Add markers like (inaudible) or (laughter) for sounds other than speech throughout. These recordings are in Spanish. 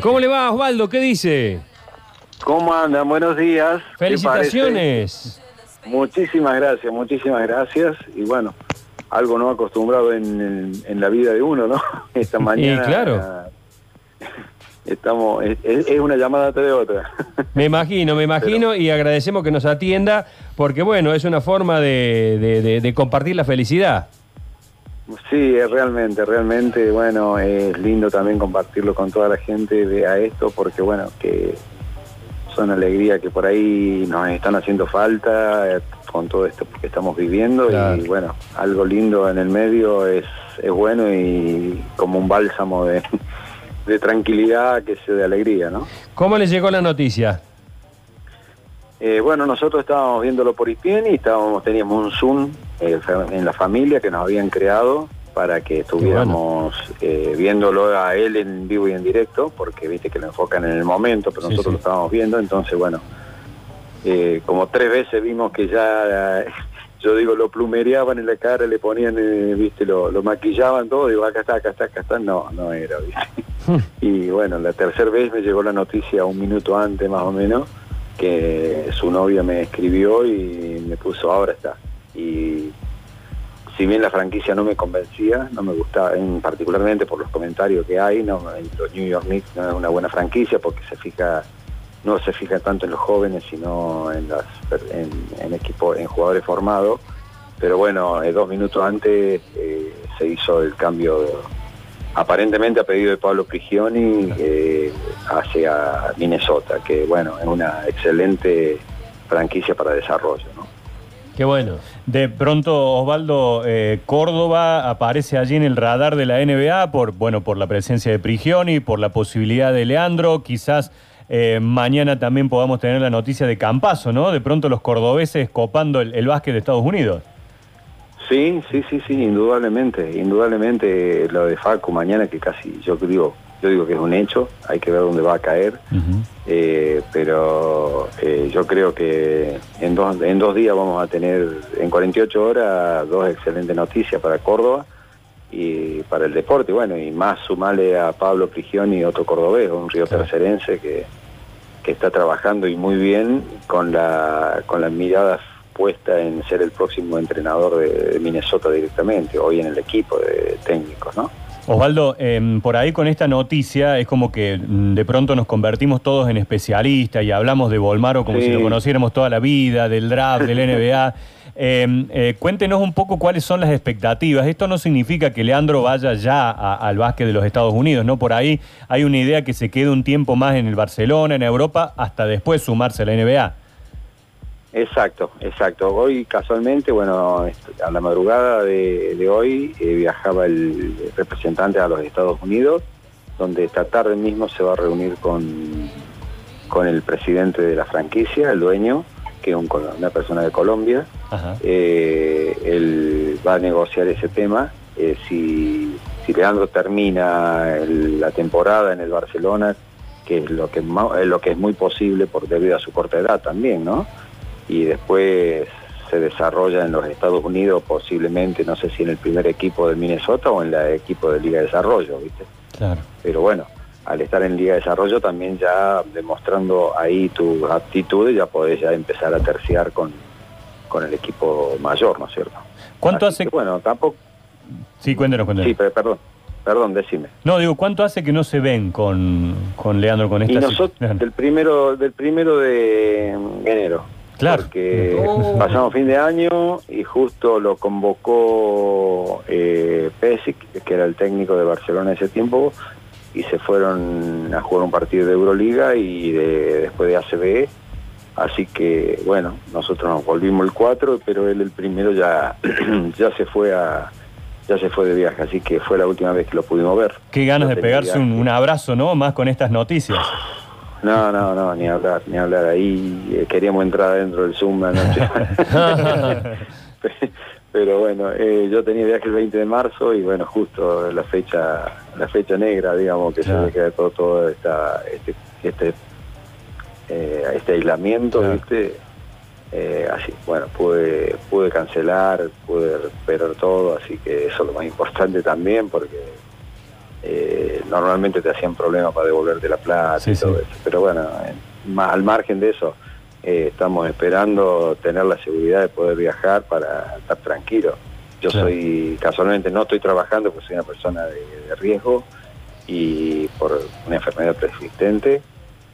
¿Cómo le va, Osvaldo? ¿Qué dice? ¿Cómo andan? Buenos días. ¿Qué Felicitaciones. Muchísimas gracias, muchísimas gracias. Y bueno, algo no acostumbrado en, en- en la vida de uno, ¿no? (laughs) Esta mañana. claro. (laughs) Estamos, es, una llamada tras de otra. (laughs) Me imagino, me imagino y agradecemos que nos atienda porque, bueno, es una forma de, de- de- de compartir la felicidad. Sí, es realmente, realmente, bueno, es lindo también compartirlo con toda la gente de a esto, porque bueno, que son alegrías que por ahí nos están haciendo falta eh, con todo esto que estamos viviendo Claro. y bueno, algo lindo en el medio es, es bueno y como un bálsamo de, (laughs) de tranquilidad, que se de alegría, ¿no? ¿Cómo le llegó la noticia? Eh, bueno, nosotros estábamos viéndolo por IPN y estábamos, teníamos un Zoom eh, en la familia que nos habían creado para que estuviéramos eh, viéndolo a él en vivo y en directo, porque viste que lo enfocan en el momento, pero Sí, nosotros sí. lo estábamos viendo, entonces bueno, eh, como tres veces vimos que ya, (laughs) yo digo, lo plumereaban en la cara, le ponían, eh, viste, lo, lo maquillaban todo, digo, acá está, acá está, acá está, no, no era, viste. Y bueno, la tercera vez me llegó la noticia un minuto antes más o menos que su novia me escribió y me puso ahora está. Y si bien la franquicia no me convencía, no me gustaba, en, particularmente por los comentarios que hay, los New York Knicks no es una buena franquicia porque se fija no se fija tanto en los jóvenes sino en las en, equipo en jugadores formados. Pero bueno eh, dos minutos antes eh, se hizo el cambio aparentemente a pedido de Pablo Prigioni eh, hacia Minnesota, que bueno, es una excelente franquicia para desarrollo. Qué bueno. De pronto, Osvaldo, eh, Córdoba aparece allí en el radar de la NBA por, bueno, por la presencia de Prigioni, por la posibilidad de Leandro, quizás eh, mañana también podamos tener la noticia de Campazo, ¿no? De pronto los cordobeses copando el, el básquet de Estados Unidos. Sí, sí, sí, sí, indudablemente, indudablemente lo de Facu mañana que casi yo digo, yo digo que es un hecho, hay que ver dónde va a caer, eh, pero eh, yo creo que en dos, en dos días vamos a tener, en 48 horas, dos excelentes noticias para Córdoba y para el deporte, bueno, y más sumarle a Pablo Prigioni y otro cordobés, un río Claro. tercerense que, que está trabajando y muy bien con la, con las miradas puesta en ser el próximo entrenador de, de Minnesota directamente, hoy en el equipo de técnicos, ¿no? Osvaldo, em, por ahí con esta noticia es como que mm, de pronto nos convertimos todos en especialistas y hablamos de Volmaro como Sí. si lo conociéramos toda la vida, del draft, del (laughs) NBA. Em, eh, cuéntenos un poco cuáles son las expectativas. Esto no significa que Leandro vaya ya a- al básquet de los Estados Unidos, ¿no? Por ahí hay una idea que se quede un tiempo más en el Barcelona, en Europa, hasta después sumarse a la NBA. Exacto, exacto. Hoy casualmente, bueno, a la madrugada de, de hoy eh, viajaba el representante a los Estados Unidos, donde esta tarde mismo se va a reunir con, con el presidente de la franquicia, el dueño, que es un una persona de Colombia. Eh, él va a negociar ese tema. Eh, si, si Leandro termina el- la temporada en el Barcelona, que es lo que, lo que es muy posible por debido a su corta edad también, ¿no? Y después se desarrolla en los Estados Unidos posiblemente, no sé si en el primer equipo de Minnesota o en el equipo de Liga de Desarrollo, ¿viste? Claro. Pero bueno, al estar en Liga de Desarrollo también ya demostrando ahí tus aptitudes, ya podés ya empezar a terciar con, con el equipo mayor, ¿no es cierto? ¿Cuánto Así hace? que, bueno, tampoco... Sí, cuéntenos, cuéntenos. Sí, pero perdón, perdón, decime. No, digo, ¿cuánto hace que no se ven con, con Leandro, con esta Y nosotros, del primero, del primero de enero. Claro. Porque Oh. pasamos fin de año y justo lo convocó eh, Pesic, que era el técnico de Barcelona en ese tiempo, y se fueron a jugar un partido de Euroliga y de- después de ACB. Así que, bueno, nosotros nos volvimos el 4, pero él el primero ya, (clears throat) ya se fue a ya se fue de viaje, así que fue la última vez que lo pudimos ver. Qué ganas No de pegarse un abrazo, ¿no? Más con estas noticias. No, no, no, ni hablar, ni hablar. Ahí eh, queríamos entrar dentro del Zoom anoche. (laughs) Pero bueno, eh, yo tenía viaje el 20 de marzo y bueno, justo la fecha la fecha negra, digamos, que Claro. se quedó todo, todo esta, este este eh, este aislamiento, Claro. ¿viste? Eh, así, bueno, pude pude cancelar, pude recuperar todo, así que eso es lo más importante también porque eh, normalmente te hacían problemas para devolverte la plata y todo eso. Pero bueno, más, al margen de eso, eh, estamos esperando tener la seguridad de poder viajar para estar tranquilo. Yo soy, casualmente no estoy trabajando porque soy una persona de, riesgo y por una enfermedad persistente,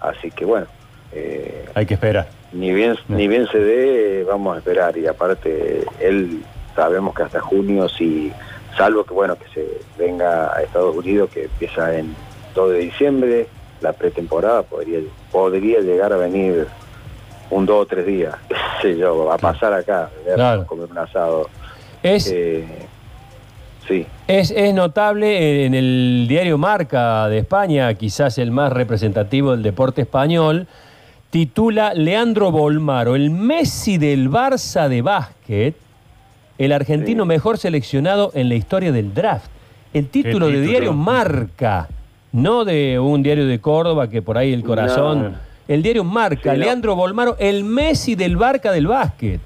así que bueno. Eh, Hay que esperar. Ni bien, ni bien se dé, vamos a esperar y aparte él sabemos que hasta junio si salvo que bueno que se venga a Estados Unidos que empieza en 2 de diciembre la pretemporada podría podría llegar a venir un dos o tres días (laughs) sé yo a pasar acá a comer un asado. Es eh, sí. es, es notable en el diario Marca de España quizás el más representativo del deporte español titula Leandro Bolmaro el Messi del Barça de básquet el argentino mejor seleccionado en la historia del draft. El título, de diario Marca, no de un diario de Córdoba que por ahí el corazón. El diario Marca, Leandro Bolmaro, el Messi del Barca del básquet.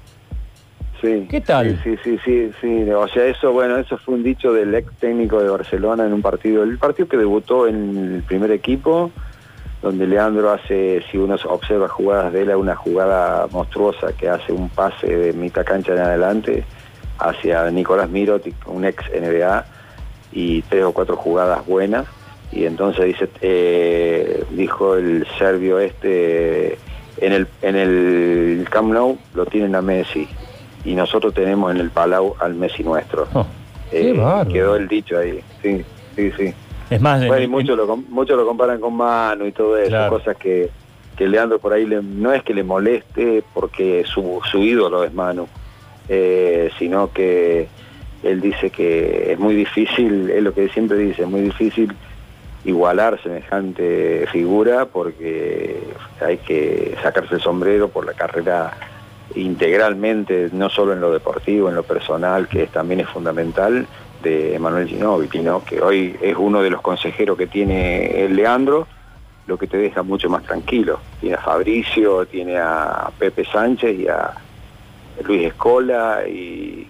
Sí. ¿Qué tal? Sí, sí, sí, sí, O sea, eso, bueno, eso fue un dicho del ex técnico de Barcelona en un partido, el partido que debutó en el primer equipo, donde Leandro hace, si uno observa jugadas de él, una jugada monstruosa que hace un pase de mitad cancha en adelante hacia Nicolás Miro, un ex NBA, y tres o cuatro jugadas buenas. Y entonces dice, eh, dijo el serbio este, en el, en el Camp Nou lo tienen a Messi y nosotros tenemos en el Palau al Messi nuestro. Oh, eh, quedó el dicho ahí, sí, sí, sí. Es más, bueno, y muchos lo, mucho lo comparan con Manu y todo eso, cosas que, que Leandro por ahí no es que le moleste porque su, su ídolo es Manu, eh, sino que él dice que es muy difícil, es lo que siempre dice, es muy difícil igualar semejante figura porque hay que sacarse el sombrero por la carrera integralmente, no solo en lo deportivo, en lo personal, que también es fundamental, de Manuel Ginóbili, que hoy es uno de los consejeros que tiene el Leandro, lo que te deja mucho más tranquilo. Tiene a Fabricio, tiene a Pepe Sánchez y a Luis Escola y,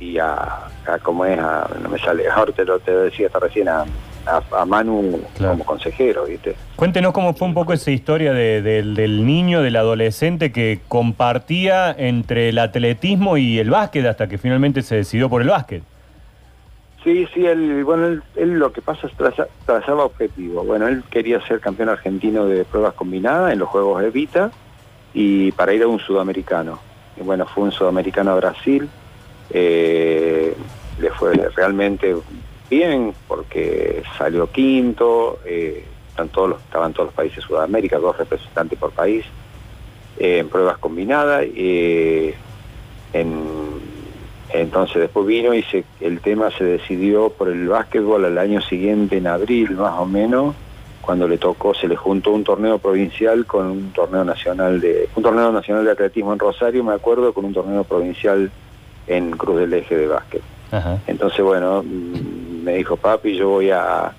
y a, como es, no me sale, ahora te lo te decía hasta recién, a, a, Manu como consejero, ¿viste? Cuéntenos cómo fue un poco esa historia del niño, del adolescente que compartía entre el atletismo y el básquet hasta que finalmente se decidió por el básquet. Sí, sí, él, bueno, él, lo que pasa es trazaba objetivo. Bueno, él quería ser campeón argentino de pruebas combinadas en los Juegos Evita y para ir a un sudamericano bueno, fue un sudamericano a Brasil, eh, le fue realmente bien porque salió quinto, eh, están todos los, estaban todos los países de Sudamérica, dos representantes por país, eh, en pruebas combinadas. entonces después vino y el tema se decidió por el básquetbol al año siguiente, en abril más o menos, cuando le tocó, se le juntó un torneo provincial con un torneo nacional de, un torneo nacional de atletismo en Rosario, me acuerdo, con un torneo provincial en Cruz del Eje de básquet. Entonces, bueno, me dijo papi, yo voy a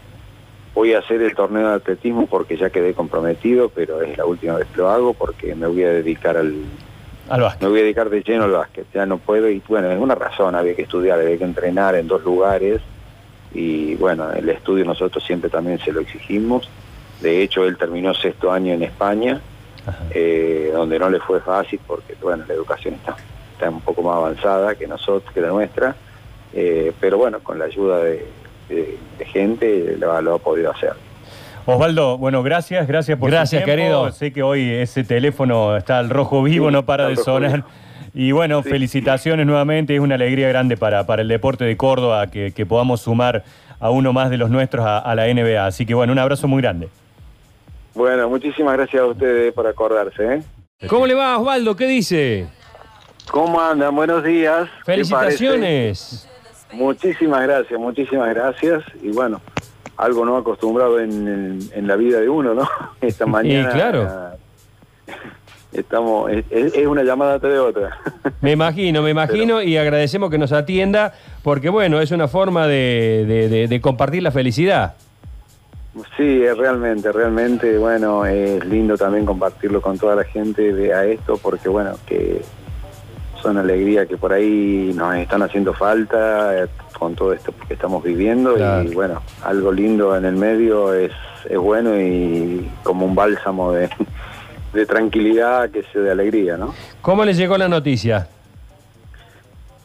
voy a hacer el torneo de atletismo porque ya quedé comprometido, pero es la última vez que lo hago porque me voy a dedicar al, al básquet. Me voy a dedicar de lleno al básquet, ya no puedo y bueno, es una razón, había que estudiar, había que entrenar en dos lugares y bueno, el estudio nosotros siempre también se lo exigimos. De hecho, él terminó sexto año en España, eh, donde no le fue fácil porque bueno, la educación está, está un poco más avanzada que nosotros, que la nuestra, eh, pero bueno, con la ayuda de, gente lo, ha podido hacer. Osvaldo, bueno, gracias, gracias por Gracias, querido. Sé que hoy ese teléfono está al rojo vivo, no para de sonar. Y bueno, felicitaciones nuevamente, es una alegría grande para, para el deporte de Córdoba que, podamos sumar a uno más de los nuestros a, la NBA. Así que bueno, un abrazo muy grande. Bueno, muchísimas gracias a ustedes por acordarse. ¿eh? ¿Cómo le va Osvaldo? ¿Qué dice? ¿Cómo andan? Buenos días. Felicitaciones. Muchísimas gracias, muchísimas gracias. Y bueno, algo no acostumbrado en, la vida de uno, ¿no? (laughs) Esta mañana. Sí, claro estamos es, una llamada de otra. (laughs) Me imagino, me imagino y agradecemos que nos atienda porque bueno, es una forma de, compartir la felicidad. Sí, realmente, realmente, bueno, es lindo también compartirlo con toda la gente de a esto porque bueno, que son alegría que por ahí nos están haciendo falta, con todo esto que estamos viviendo y bueno, algo lindo en el medio es, es bueno y como un bálsamo de, de tranquilidad, que sea de alegría, ¿no? ¿Cómo les llegó la noticia?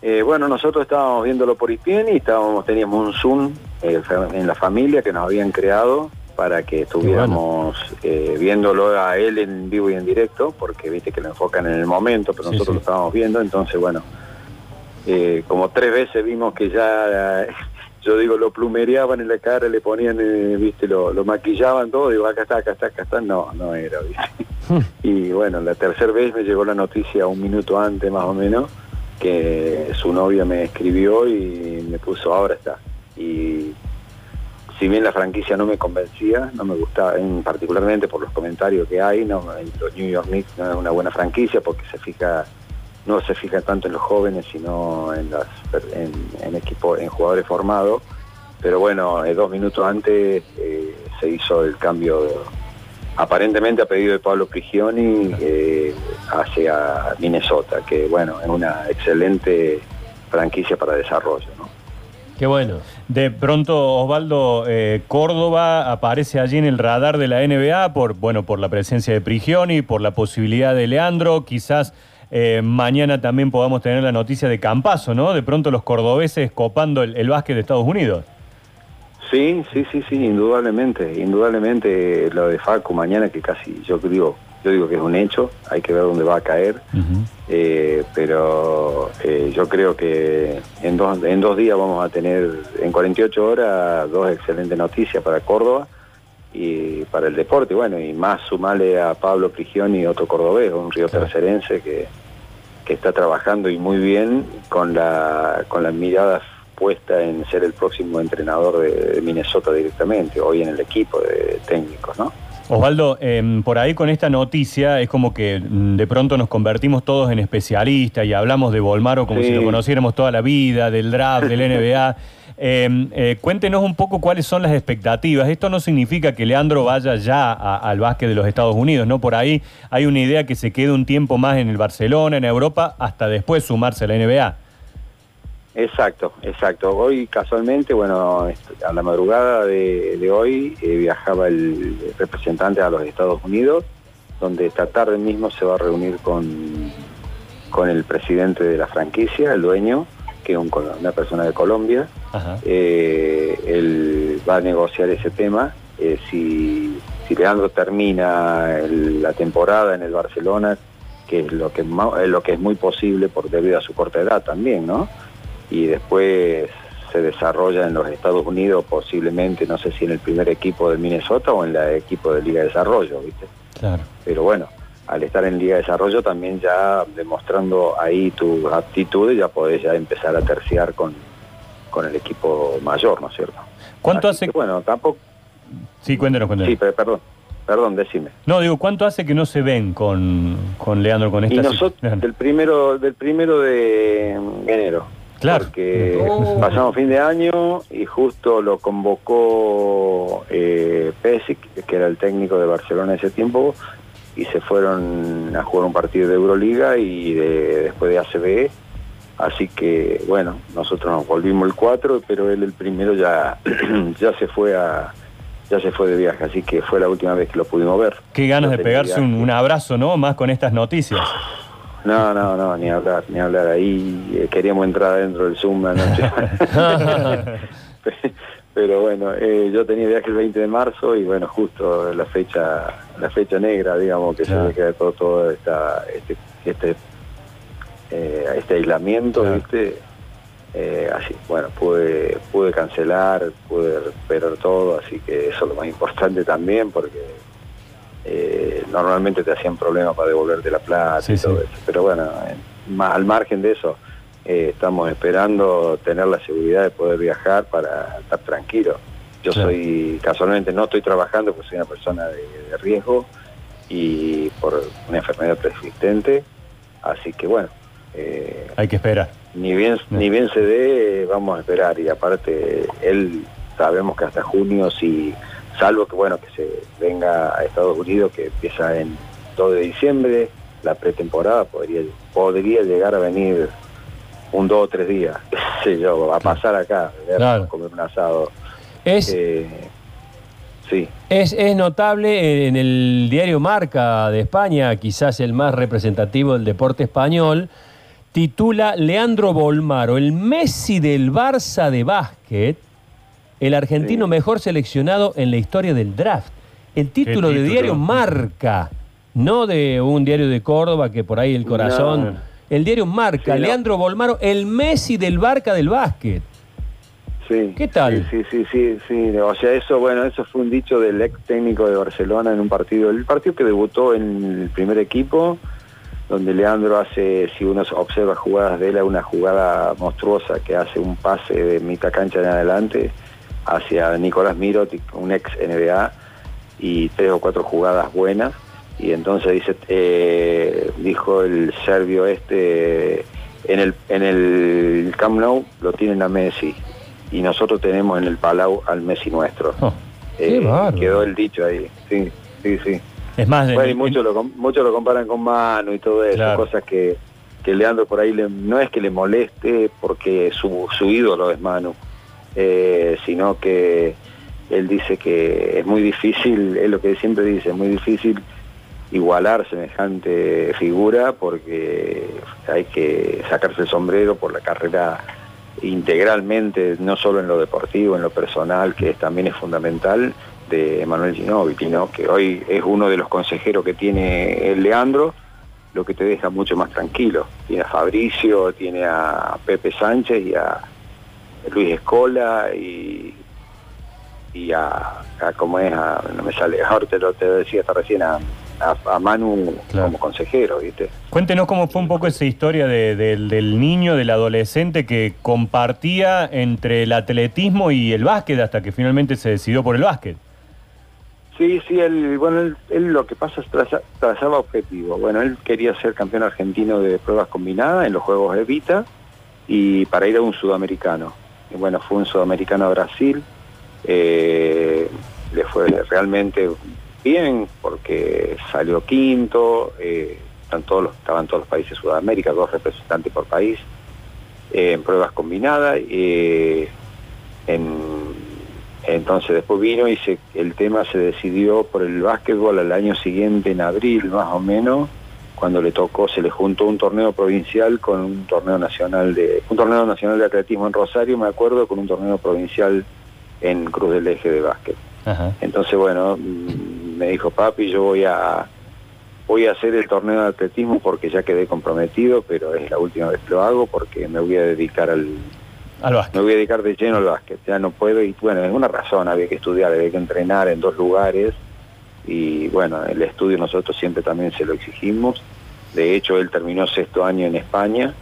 Eh, bueno, nosotros estábamos viéndolo por IPN y estábamos, teníamos un Zoom eh, en la familia que nos habían creado para que estuviéramos eh, viéndolo a él en vivo y en directo, porque viste que lo enfocan en el momento, pero nosotros lo estábamos viendo, entonces bueno, como tres veces vimos que ya, (laughs) yo digo, lo plumereaban en la cara, le ponían, viste, lo, maquillaban todo, digo, acá está, acá está, acá está, no, no era, viste. (laughs) y bueno, la tercera vez me llegó la noticia un minuto antes más o menos, que su novia me escribió y me puso ahora está. Y si bien la franquicia no me convencía, no me gustaba, en, particularmente por los comentarios que hay, los New York Knicks no es una buena franquicia porque se fija, no se fija tanto en los jóvenes, sino en en, equipo, en jugadores formados. Pero bueno, eh, dos minutos antes eh, se hizo el cambio aparentemente a pedido de Pablo Prigioni eh, hacia Minnesota, que bueno, es una excelente franquicia para desarrollo. ¿no? Qué bueno. De pronto, Osvaldo, eh, Córdoba aparece allí en el radar de la NBA por, bueno, por la presencia de Prigioni, por la posibilidad de Leandro, quizás eh, mañana también podamos tener la noticia de Campaso, ¿no? De pronto los cordobeses copando el básquet de Estados Unidos. Sí, sí, sí, sí, indudablemente, indudablemente lo de Facu mañana que casi yo digo, yo digo que es un hecho, hay que ver dónde va a caer, eh, pero eh, yo creo que en dos, en dos días vamos a tener, en 48 horas, dos excelentes noticias para Córdoba y para el deporte, bueno, y más sumarle a Pablo Prigioni y otro cordobés, un río tercerense que, que está trabajando y muy bien con la, con las miradas puesta en ser el próximo entrenador de, Minnesota directamente, hoy en el equipo de técnicos, ¿no? Osvaldo, em, por ahí con esta noticia es como que mm, de pronto nos convertimos todos en especialistas y hablamos de Volmaro como si lo conociéramos toda la vida, del draft, del (laughs) NBA. Em, eh, cuéntenos un poco cuáles son las expectativas. Esto no significa que Leandro vaya ya al básquet de los Estados Unidos, ¿no? Por ahí hay una idea que se quede un tiempo más en el Barcelona, en Europa, hasta después sumarse a la NBA. Exacto, exacto. Hoy casualmente, bueno, a la madrugada de, hoy eh, viajaba el representante a los Estados Unidos, donde esta tarde mismo se va a reunir con, con el presidente de la franquicia, el dueño, que es una persona de Colombia. Eh, él va a negociar ese tema. Eh, si, si Leandro termina la temporada en el Barcelona, que es lo que, lo que es muy posible por debido a su corta edad también, ¿no? Y después se desarrolla en los Estados Unidos posiblemente, no sé si en el primer equipo de Minnesota o en el equipo de Liga de Desarrollo, ¿viste? Claro. Pero bueno, al estar en Liga de Desarrollo también ya demostrando ahí tus aptitudes ya podés ya empezar a terciar con, con el equipo mayor, ¿no es cierto? ¿Cuánto hace? bueno, tampoco... Sí, cuéntenos, cuéntenos. Sí, pero, perdón. Perdón, decime. No, digo, ¿cuánto hace que no se ven con, con Leandro con esta Y nosotros, del primero, del primero de enero. Claro. Porque pasamos fin de año y justo lo convocó eh, Pesic, que era el técnico de Barcelona en ese tiempo, y se fueron a jugar un partido de Euroliga y después de ACB. Así que, bueno, nosotros nos volvimos el 4, pero él el primero ya, (clears throat) ya se fue a, ya se fue de viaje, así que fue la última vez que lo pudimos ver. Qué ganas de pegarse un, un, abrazo, ¿no? Más con estas noticias. No, no, no, ni hablar, ni hablar. Ahí eh, queríamos entrar dentro del Zoom la noche. (laughs) Pero bueno, eh, yo tenía viaje el 20 de marzo y bueno, justo la fecha la fecha negra, digamos, que se me queda todo, todo esta, este este, eh, este aislamiento, ¿viste? así, bueno, pude, pude cancelar, pude recuperar todo, así que eso es lo más importante también, porque eh, normalmente te hacían problemas para devolverte la plata y todo eso. Pero bueno, al margen de eso, eh, estamos esperando tener la seguridad de poder viajar para estar tranquilo. Yo soy, casualmente no estoy trabajando porque soy una persona de, riesgo y por una enfermedad persistente, así que bueno. Eh, Hay que esperar. Ni bien, ni bien se dé, vamos a esperar y aparte él sabemos que hasta junio si salvo que bueno que se venga a Estados Unidos que empieza en 2 de diciembre, la pretemporada podría, podría llegar a venir un dos o tres días. (laughs) sé yo, va a pasar acá, a comer un asado. Es, eh, sí. Es, es notable en el diario Marca de España, quizás el más representativo del deporte español, titula Leandro Bolmaro, el Messi del Barça de básquet, el argentino mejor seleccionado en la historia del draft. El título, de diario Marca, no de un diario de Córdoba que por ahí el corazón. El diario Marca, Leandro Bolmaro, el Messi del Barca del básquet. Sí. ¿Qué tal? Sí, sí, sí, sí, O sea, eso, bueno, eso fue un dicho del ex técnico de Barcelona en un partido, el partido que debutó en el primer equipo, donde Leandro hace, si uno observa jugadas de él, una jugada monstruosa que hace un pase de mitad cancha en adelante hacia Nicolás Mirotic, un ex NBA, y tres o cuatro jugadas buenas. Y entonces dice eh, dijo el serbio este en el en el Camp Nou lo tienen a Messi y nosotros tenemos en el Palau al Messi nuestro. Oh, eh, quedó el dicho ahí. Sí sí sí. Es más bueno, y muchos lo muchos lo comparan con Manu y todo eso cosas que que Leandro por ahí no es que le moleste porque su, su ídolo es Manu eh, sino que él dice que es muy difícil es lo que siempre dice es muy difícil igualar semejante figura porque hay que sacarse el sombrero por la carrera integralmente, no solo en lo deportivo, en lo personal, que también es fundamental, de Manuel Ginóbili, que hoy es uno de los consejeros que tiene el Leandro, lo que te deja mucho más tranquilo. Tiene a Fabricio, tiene a Pepe Sánchez y a Luis Escola y, y a, como es, no me sale, ahora te lo te decía hasta recién, a a, Manu como consejero, ¿viste? Cuéntenos cómo fue un poco esa historia del niño, del adolescente que compartía entre el atletismo y el básquet hasta que finalmente se decidió por el básquet. Sí, sí, él, bueno, él, lo que pasa es trazaba objetivo. Bueno, él quería ser campeón argentino de pruebas combinadas en los Juegos Evita y para ir a un sudamericano. Bueno, fue un sudamericano a Brasil. Eh, le fue realmente bien porque salió quinto, eh, están todos los, estaban todos los países de Sudamérica, dos representantes por país, eh, en pruebas combinadas. Eh, entonces después vino y el tema se decidió por el básquetbol al año siguiente, en abril más o menos, cuando le tocó, se le juntó un torneo provincial con un torneo nacional de, un torneo nacional de atletismo en Rosario, me acuerdo, con un torneo provincial en Cruz del Eje de básquet. Entonces, bueno, me dijo, papi, yo voy a voy a hacer el torneo de atletismo porque ya quedé comprometido, pero es la última vez que lo hago porque me voy a dedicar al, al básquet. Me voy a dedicar de lleno al básquet, ya no puedo y bueno, es una razón, había que estudiar, había que entrenar en dos lugares y bueno, el estudio nosotros siempre también se lo exigimos. De hecho, él terminó sexto año en España,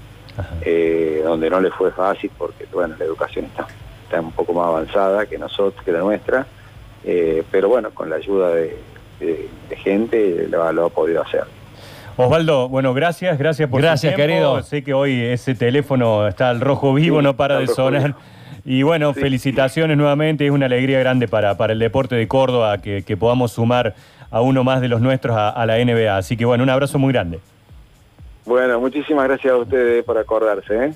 eh, donde no le fue fácil porque bueno, la educación está, está un poco más avanzada que nosotros, que la nuestra eh, pero bueno, con la ayuda de, gente lo, ha podido hacer. Osvaldo, bueno, gracias, gracias por Gracias, querido. Sé que hoy ese teléfono está al rojo vivo, no para de sonar. Y bueno, felicitaciones nuevamente, es una alegría grande para, para el deporte de Córdoba que, podamos sumar a uno más de los nuestros a, la NBA. Así que bueno, un abrazo muy grande. Bueno, muchísimas gracias a ustedes por acordarse. ¿eh?